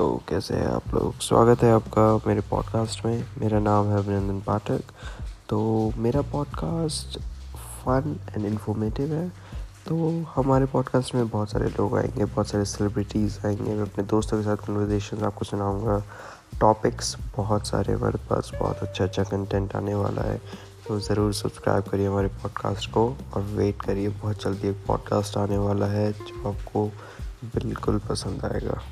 तो कैसे हैं आप लोग? स्वागत है आपका मेरे पॉडकास्ट में। मेरा नाम है अभिनंदन पाठक। तो मेरा पॉडकास्ट फन एंड इन्फॉर्मेटिव है। तो हमारे पॉडकास्ट में बहुत सारे लोग आएँगे, बहुत सारे सेलिब्रिटीज़ आएँगे। मैं अपने दोस्तों के साथ कन्वर्जेशन आपको सुनाऊँगा। टॉपिक्स बहुत सारे हमारे पास बहुत अच्छा अच्छा कंटेंट आने वाला है। तो ज़रूर सब्सक्राइब करिए हमारे पॉडकास्ट को और वेट करिए, बहुत जल्दी एक पॉडकास्ट आने वाला है जो आपको बिल्कुल पसंद आएगा।